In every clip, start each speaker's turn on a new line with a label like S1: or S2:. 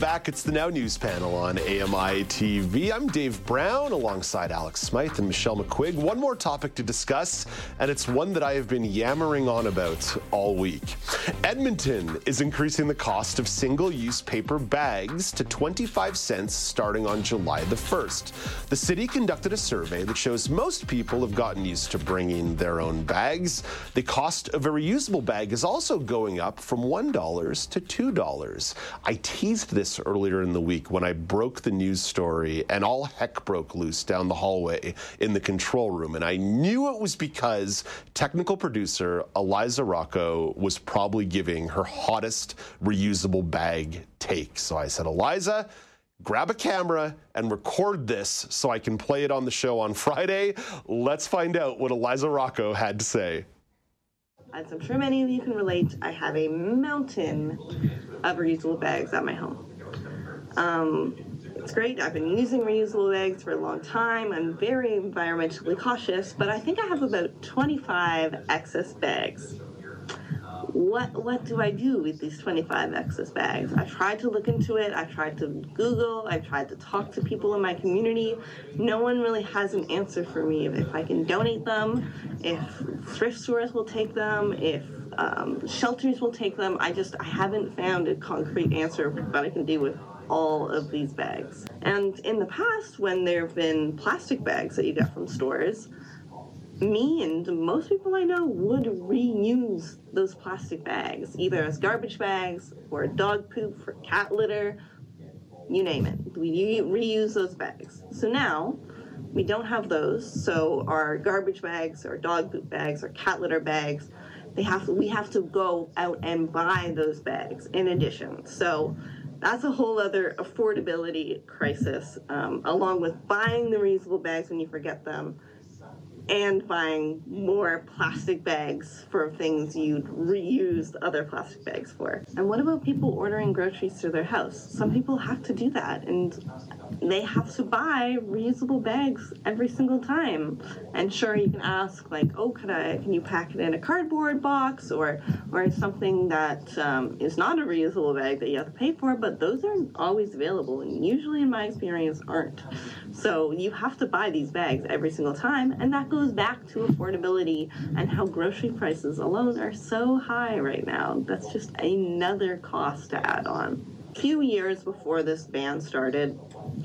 S1: Back. It's the Now News panel on AMI TV. I'm Dave Brown alongside Alex Smyth and Michelle McQuigge. One more topic to discuss, and it's one that I have been yammering on about all week. Edmonton is increasing the cost of single use paper bags to 25 cents starting on July the 1st. The city conducted a survey that shows most people have gotten used to bringing their own bags. The cost of a reusable bag is also going up from $1 to $2. I teased this earlier in the week when I broke the news story and all heck broke loose down the hallway in the control room. And I knew it was because technical producer Eliza Rocco was probably giving her hottest reusable bag take. So I said, Eliza, grab a camera and record this so I can play it on the show on Friday. Let's find out what Eliza Rocco had to say.
S2: As I'm sure many of you can relate, I have a mountain of reusable bags at my home. Um, it's great. I've been using reusable bags for a long time. I'm very environmentally cautious, but I think I have about 25 excess bags. What what do I do with these 25 excess bags? I tried to look into it. I tried to Google. I tried to talk to people in my community. No one really has an answer for me if I can donate them, if thrift stores will take them, if um, shelters will take them. I just I haven't found a concrete answer what I can do with all of these bags. And in the past, when there have been plastic bags that you get from stores, me and most people I know would reuse those plastic bags, either as garbage bags or dog poop for cat litter, you name it. We reuse those bags. So now we don't have those. So our garbage bags, our dog poop bags, our cat litter bags, they have to, we have to go out and buy those bags in addition. So that's a whole other affordability crisis, um, along with buying the reusable bags when you forget them and buying more plastic bags for things you'd reuse other plastic bags for. And what about people ordering groceries to their house? Some people have to do that and they have to buy reusable bags every single time. And sure you can ask like, oh can I can you pack it in a cardboard box or or something that um, is not a reusable bag that you have to pay for, but those aren't always available and usually in my experience aren't. So you have to buy these bags every single time and that goes goes back to affordability and how grocery prices alone are so high right now. That's just another cost to add on. Few years before this ban started,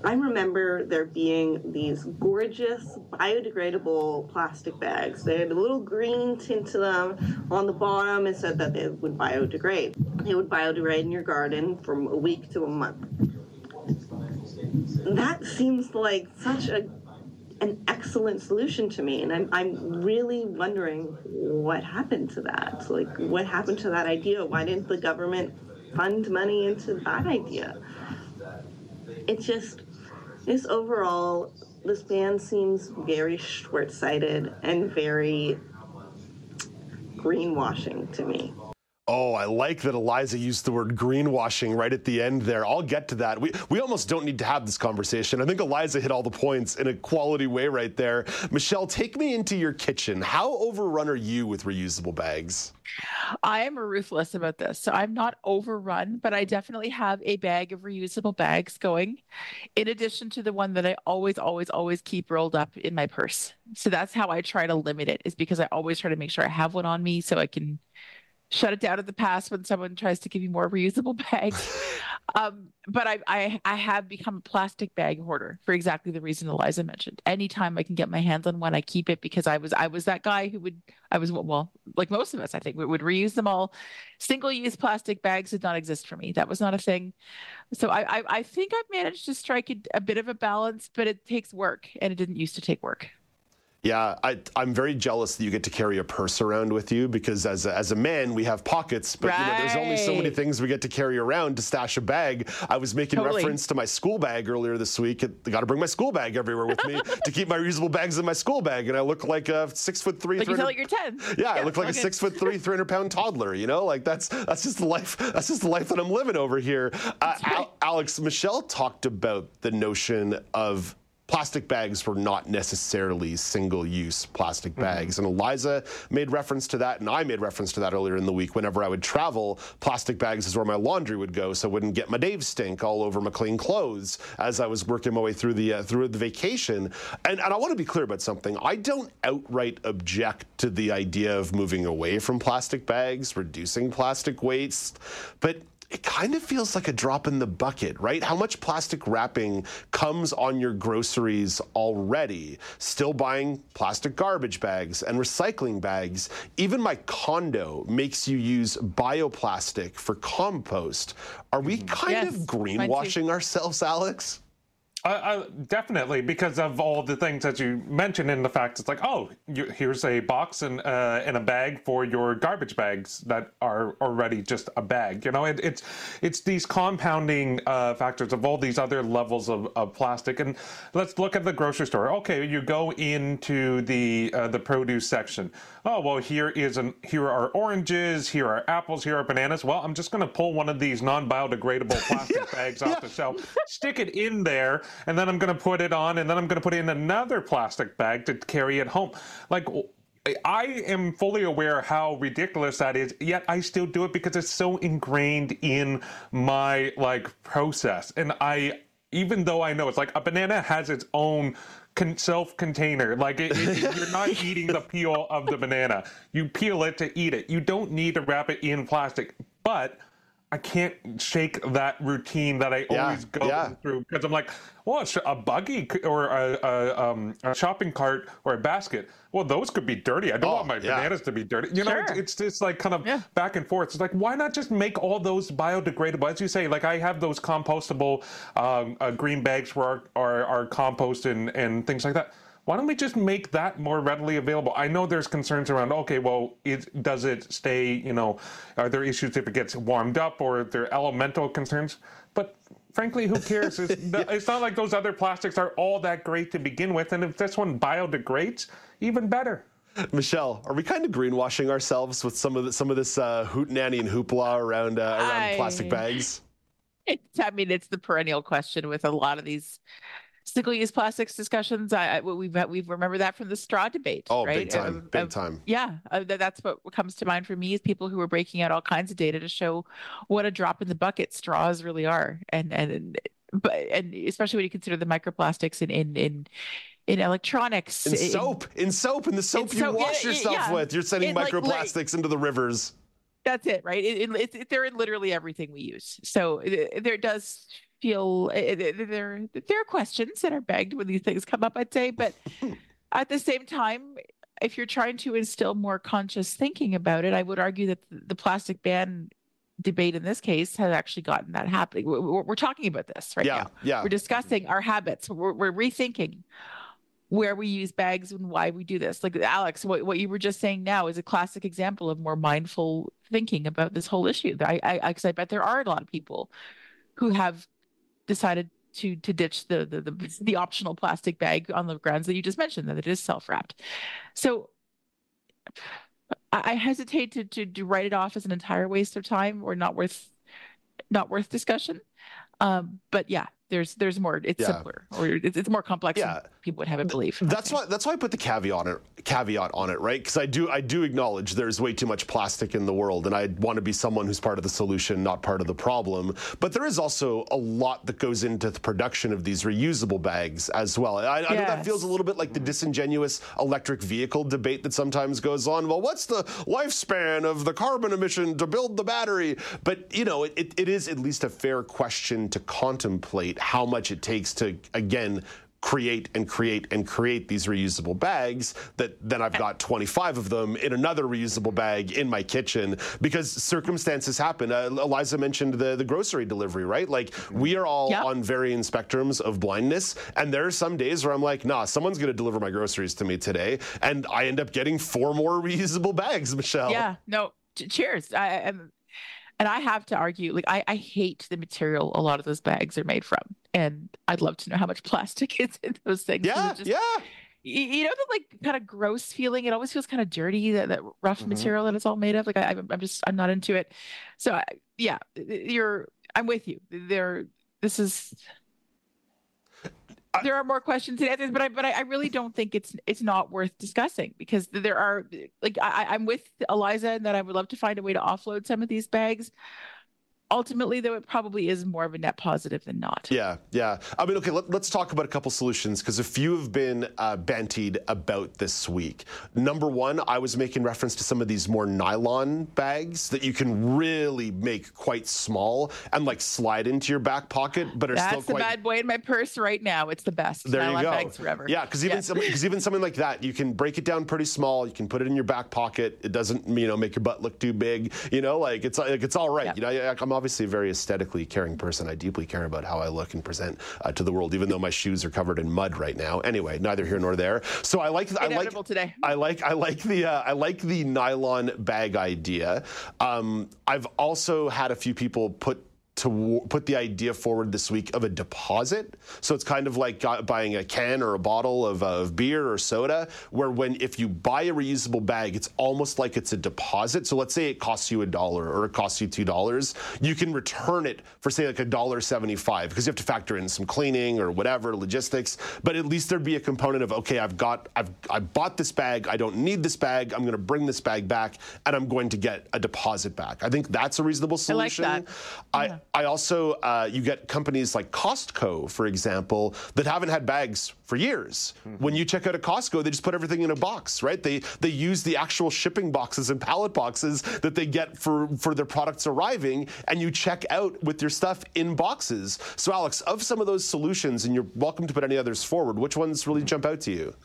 S2: I remember there being these gorgeous biodegradable plastic bags. They had a little green tint to them on the bottom. and said that they would biodegrade. They would biodegrade in your garden from a week to a month. That seems like such a an excellent solution to me and I'm, I'm really wondering what happened to that like what happened to that idea why didn't the government fund money into that idea. It just this overall this band seems very short-sighted and very greenwashing to me
S1: Oh, I like that Eliza used the word greenwashing right at the end there. I'll get to that. We, we almost don't need to have this conversation. I think Eliza hit all the points in a quality way right there. Michelle, take me into your kitchen. How overrun are you with reusable bags?
S3: I am ruthless about this. So I'm not overrun, but I definitely have a bag of reusable bags going, in addition to the one that I always, always, always keep rolled up in my purse. So that's how I try to limit it, is because I always try to make sure I have one on me so I can shut it down in the past when someone tries to give you more reusable bags. um, but I, I, I have become a plastic bag hoarder for exactly the reason Eliza mentioned. Anytime I can get my hands on one, I keep it because I was I was that guy who would I was well like most of us I think we would reuse them all. Single use plastic bags did not exist for me. That was not a thing. So I I, I think I've managed to strike a, a bit of a balance, but it takes work and it didn't used to take work.
S1: Yeah, I, am very jealous that you get to carry a purse around with you because as a, as a man we have pockets, but
S3: right.
S1: you know, there's only so many things we get to carry around to stash a bag. I was making totally. reference to my school bag earlier this week. I got to bring my school bag everywhere with me to keep my reusable bags in my school bag, and I look like a six foot three.
S3: You tell you're ten.
S1: Yeah, yeah, I look like a six foot three, three hundred pound toddler. You know, like that's that's just the life. That's just the life that I'm living over here. Uh, Al- Alex, Michelle talked about the notion of plastic bags were not necessarily single use plastic mm-hmm. bags. And Eliza made reference to that, and I made reference to that earlier in the week. Whenever I would travel, plastic bags is where my laundry would go, so I wouldn't get my Dave stink all over my clean clothes as I was working my way through the uh, through the vacation. And, and I want to be clear about something. I don't outright object to the idea of moving away from plastic bags, reducing plastic waste, but it kind of feels like a drop in the bucket, right? How much plastic wrapping comes on your groceries already? Still buying plastic garbage bags and recycling bags. Even my condo makes you use bioplastic for compost. Are we mm-hmm. kind yes, of greenwashing ourselves, Alex?
S4: Uh, definitely, because of all the things that you mentioned, and the fact it's like, oh, you, here's a box and uh, and a bag for your garbage bags that are already just a bag. You know, it, it's it's these compounding uh, factors of all these other levels of, of plastic. And let's look at the grocery store. Okay, you go into the uh, the produce section. Oh well, here is an here are oranges, here are apples, here are bananas. Well, I'm just going to pull one of these non-biodegradable plastic yeah, bags off yeah. the shelf, stick it in there and then I'm going to put it on, and then I'm going to put it in another plastic bag to carry it home. Like, I am fully aware how ridiculous that is, yet I still do it because it's so ingrained in my like process. And I, even though I know it's like a banana has its own self-container. Like it, it, you're not eating the peel of the banana. You peel it to eat it. You don't need to wrap it in plastic. But I can't shake that routine that I yeah, always go yeah. through because I'm like, well, a buggy or a, a, um, a, shopping cart or a basket. Well, those could be dirty. I don't oh, want my yeah. bananas to be dirty. You know, it's, it's just like kind of back and forth. It's like, why not just make all those biodegradable? As you say, like I have those compostable um, uh, green bags for our, our, our compost and, and things like that why don't we just make that more readily available? I know there's concerns around, okay, well, it, does it stay, you know, are there issues if it gets warmed up or are there elemental concerns? But frankly, who cares? It's, yeah. it's, not like those other plastics are all that great to begin with. And if this one biodegrades, even better.
S1: Michelle, are we kind of greenwashing ourselves with some of the, some of this uh, hootenanny and hoopla around uh, around I, plastic bags?
S3: I mean, it's the perennial question with a lot of these single-use plastics discussions. I, I we've we've remember that from the straw debate.
S1: Oh,
S3: right?
S1: big time, uh, big uh, time.
S3: Yeah, uh, that's what comes to mind for me is people who are breaking out all kinds of data to show what a drop in the bucket straws really are, and and but and especially when you consider the microplastics in in in in electronics,
S1: in soap, in soap, in the soap in you wash yeah, yourself yeah. with. You're sending in microplastics like, into the rivers.
S3: That's it, right? It, it, it, they're in literally everything we use. So there does feel eh, eh, there there are questions that are begged when these things come up i'd say but at the same time if you're trying to instill more conscious thinking about it i would argue that the plastic ban debate in this case has actually gotten that happening. We're, we're talking about this right
S1: yeah,
S3: now.
S1: yeah.
S3: We're discussing our habits. We're, we're rethinking where we use bags and why we do this. Like alex what, what you were just saying now is a classic example of more mindful thinking about this whole issue. I i, I bet there are a lot of people who have decided to to ditch the, the the the, optional plastic bag on the grounds that you just mentioned that it is self wrapped. So I, hesitate to, to to write it off as an entire waste of time or not worth not worth discussion. Um, but yeah, there's there's more. It's yeah. simpler or it's, it's more complex. Yeah. people would have it believe.
S1: That's why that's why I put the caveat on it caveat on it, right? Because I do I do acknowledge there's way too much plastic in the world, and I want to be someone who's part of the solution, not part of the problem. But there is also a lot that goes into the production of these reusable bags as well. I, yes. I know that feels a little bit like the disingenuous electric vehicle debate that sometimes goes on. Well, what's the lifespan of the carbon emission to build the battery? But you know, it, it, it is at least a fair question to contemplate how much it takes to again create and create and create these reusable bags that then I've got 25 of them in another reusable bag in my kitchen because circumstances happen. Uh, Eliza mentioned the, the grocery delivery, right? Like we are all
S3: Yep.
S1: on varying spectrums of blindness. And there are some days where I'm like, nah, someone's going to deliver my groceries to me today. And I end up getting four more reusable bags, Michelle.
S3: Yeah, no, cheers. I and I have to argue, like I, I hate the material a lot of those bags are made from, and I'd love to know how much plastic is in those things.
S1: Yeah.
S3: just-
S1: yeah.
S3: You know the like kind of gross feeling. It always feels kind of dirty. That, that rough
S1: Mhm.
S3: material that it's all made of. Like I, I'm- I'm just I'm not into it. So I, yeah, you're. I'm with you. There. This is. There are more questions and answers, but I but I, I really don't think it's it's not worth discussing because there are like I- I'm with Eliza and that I would love to find a way to offload some of these bags. Ultimately, though, it probably is more of a net positive than not.
S1: Yeah, yeah. I mean, okay, let, us talk about a couple solutions because a few have been uh, bantied about this week. Number one, I was making reference to some of these more nylon bags that you can really make quite small and like slide into your back pocket, but are still
S3: That's the bad boy in my purse right now. It's the best.
S1: There
S3: Nylon
S1: you go.
S3: bags forever.
S1: Yeah, because even
S3: Yeah.
S1: cause even something like that, you can break it down pretty small. You can put it in your back pocket. It doesn't, you know, make your butt look too big. You know, like it's like it's all right.
S3: Yeah.
S1: You know, I'm obviously a very aesthetically caring person. I deeply care about how I look and present uh, to the world, even though my shoes are covered in mud right now. Anyway, neither here nor there. So I like, I like,
S3: today.
S1: I like I like the uh, I like the nylon bag idea. Um, I've also had a few people put to put the idea forward this week of a deposit. So it's kind of like got- buying a can or a bottle of, uh, of beer or soda, where when if you buy a reusable bag, it's almost like it's a deposit. So let's say it costs you a dollar or it costs you two dollars, you can return it for say like a dollar seventy-five because you have to factor in some cleaning or whatever logistics. But at least there'd be a component of okay, I've got I've I bought this bag, I don't need this bag, I'm going to bring this bag back, and I'm going to get a deposit back. I think that's a reasonable solution.
S3: I like that.
S1: I, uh-huh. I also, uh, you get companies like Costco, for example, that haven't had bags for years. When you check out at Costco, they just put everything in a box, right? They they use the actual shipping boxes and pallet boxes that they get for for their products arriving, and you check out with your stuff in boxes. So, Alex, of some of those solutions, and you're welcome to put any others forward, which ones really jump out to you?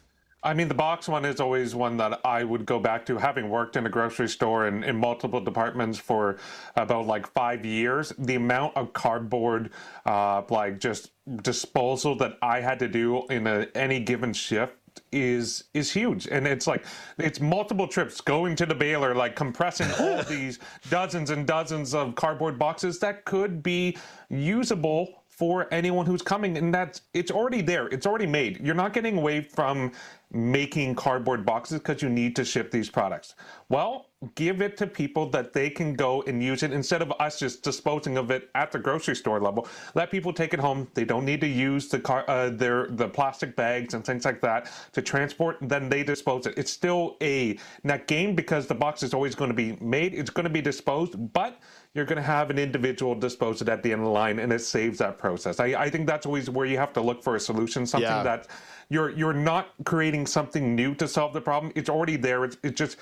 S4: I mean, the box one is always one that I would go back to, having worked in a grocery store in, in multiple departments for about like five years. The amount of cardboard, uh, like just disposal that I had to do in a, any given shift is is huge and it's like it's multiple trips going to the baler like compressing all these dozens and dozens of cardboard boxes that could be usable for anyone who's coming and that's it's already there. It's already made. You're not getting away from making cardboard boxes because you need to ship these products. Well give it to people that they can go and use it instead of us just disposing of it at the grocery store level. Let people take it home. They don't need to use the car uh, their the plastic bags and things like that to transport then they dispose it. It's still a net gain because the box is always going to be made. It's going to be disposed but you're going to have an individual dispose it at the end of the line and it saves that process i, I think that's always where you have to look for a solution something
S1: Yeah.
S4: that you're you're not creating something new to solve the problem it's already there it's, it's just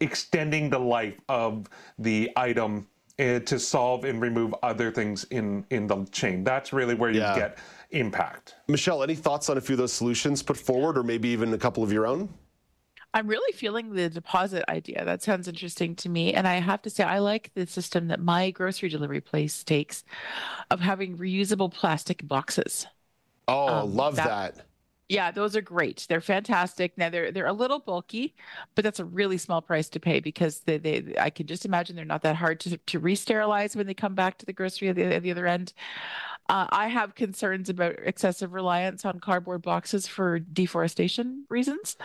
S4: extending the life of the item uh, to solve and remove other things in in the chain that's really where you
S1: Yeah.
S4: get impact
S1: Michelle, any thoughts on a few of those solutions put forward, or maybe even a couple of your own?
S3: I'm really feeling the deposit idea. That sounds interesting to me. And I have to say, I like the system that my grocery delivery place takes of having reusable plastic boxes.
S1: Oh,
S3: Um,
S1: love
S3: that-
S1: that.
S3: Yeah, those are great. They're fantastic. Now they're they're a little bulky, but that's a really small price to pay because they, they I can just imagine they're not that hard to to re-sterilize when they come back to the grocery at the, at the other end. Uh, I have concerns about excessive reliance on cardboard boxes for deforestation reasons.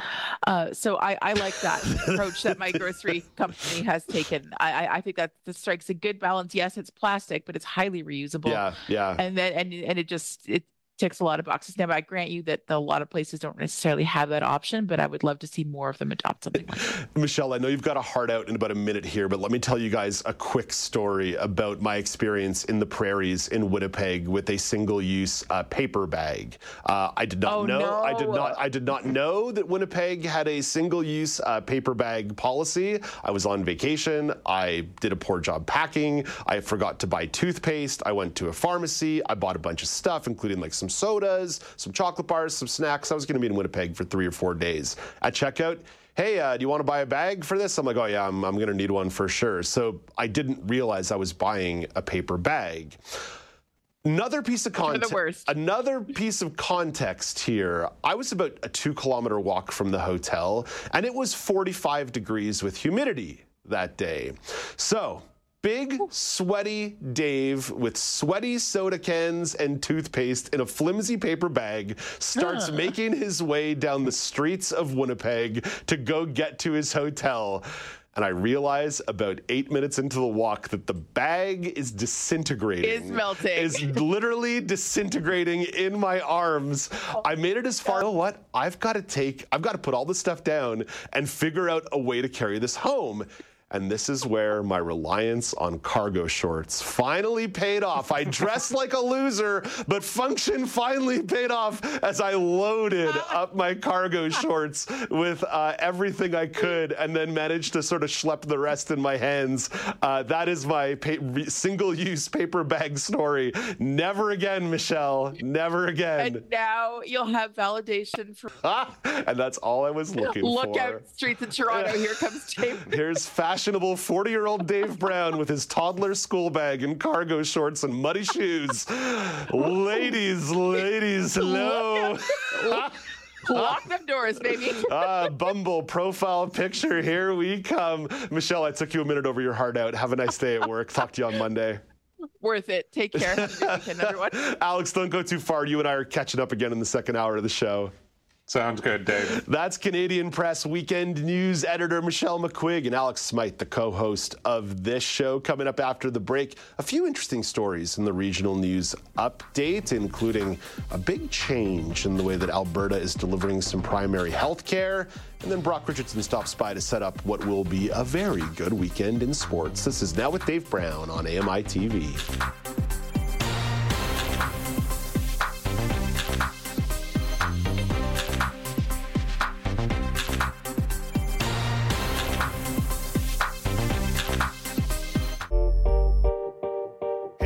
S3: Uh, so I, I like that approach that my grocery company has taken. I, I, think that this strikes a good balance. Yes, it's plastic, but it's highly reusable
S1: Yeah, yeah.
S3: and then and and it just it ticks a lot of boxes. Now, I grant you that a lot of places don't necessarily have that option, but I would love to see more of them adopt something like that.
S1: Michelle, I know you've got a heart out in about a minute here, but let me tell you guys a quick story about my experience in the prairies in Winnipeg with a single-use uh, paper bag. Uh, I did not
S3: Oh,
S1: know. I did not. I did not know that Winnipeg had a single-use uh, paper bag policy. I was on vacation. I did a poor job packing. I forgot to buy toothpaste. I went to a pharmacy. I bought a bunch of stuff, including like some some sodas, some chocolate bars, some snacks. I was going to be in Winnipeg for three or four days. At checkout, hey, uh, do you want to buy a bag for this? I'm like, oh, yeah, I'm, I'm going to need one for sure. So I didn't realize I was buying a paper bag. Another piece of context. Another piece of context here. I was about a two kilometer walk from the hotel, and it was 45 degrees with humidity that day. So Big, sweaty Dave with sweaty soda cans and toothpaste in a flimsy paper bag starts making his way down the streets of Winnipeg to go get to his hotel. And I realize about eight minutes into the walk that the bag is disintegrating.
S3: Is melting.
S1: Is literally disintegrating in my arms. I made it as far. You know what? I've got to take, I've got to put all this stuff down and figure out a way to carry this home. And this is where my reliance on cargo shorts finally paid off. I dressed like a loser, but function finally paid off as I loaded up my cargo shorts with uh, everything I could and then managed to sort of schlep the rest in my hands. Uh, that is my pa- single use paper bag story. Never again, Michelle. Never again.
S3: And now you'll have validation for.
S1: and that's all I was looking
S3: Look
S1: for.
S3: Look out, streets of Toronto. Here comes Dave.
S1: Here's fashion fashionable 40 year old Dave Brown with his toddler school bag and cargo shorts and muddy shoes. ladies, ladies, hello.
S3: Lock them doors, baby.
S1: ah, Bumble profile picture. Here we come. Michelle, I took you a minute over your heart out. Have a nice day at work. Talk to you on Monday.
S3: Worth it. Take care. Weekend,
S1: Alex, don't go too far. You and I are catching up again in the second hour of the show.
S4: Sounds good, Dave.
S1: That's Canadian Press Weekend News editor Michelle McQuigge and Alex Smyth, the co host of this show. Coming up after the break, a few interesting stories in the regional news update, including a big change in the way that Alberta is delivering some primary health care. And then Brock Richardson stops by to set up what will be a very good weekend in sports. This is Now with Dave Brown on AMI TV.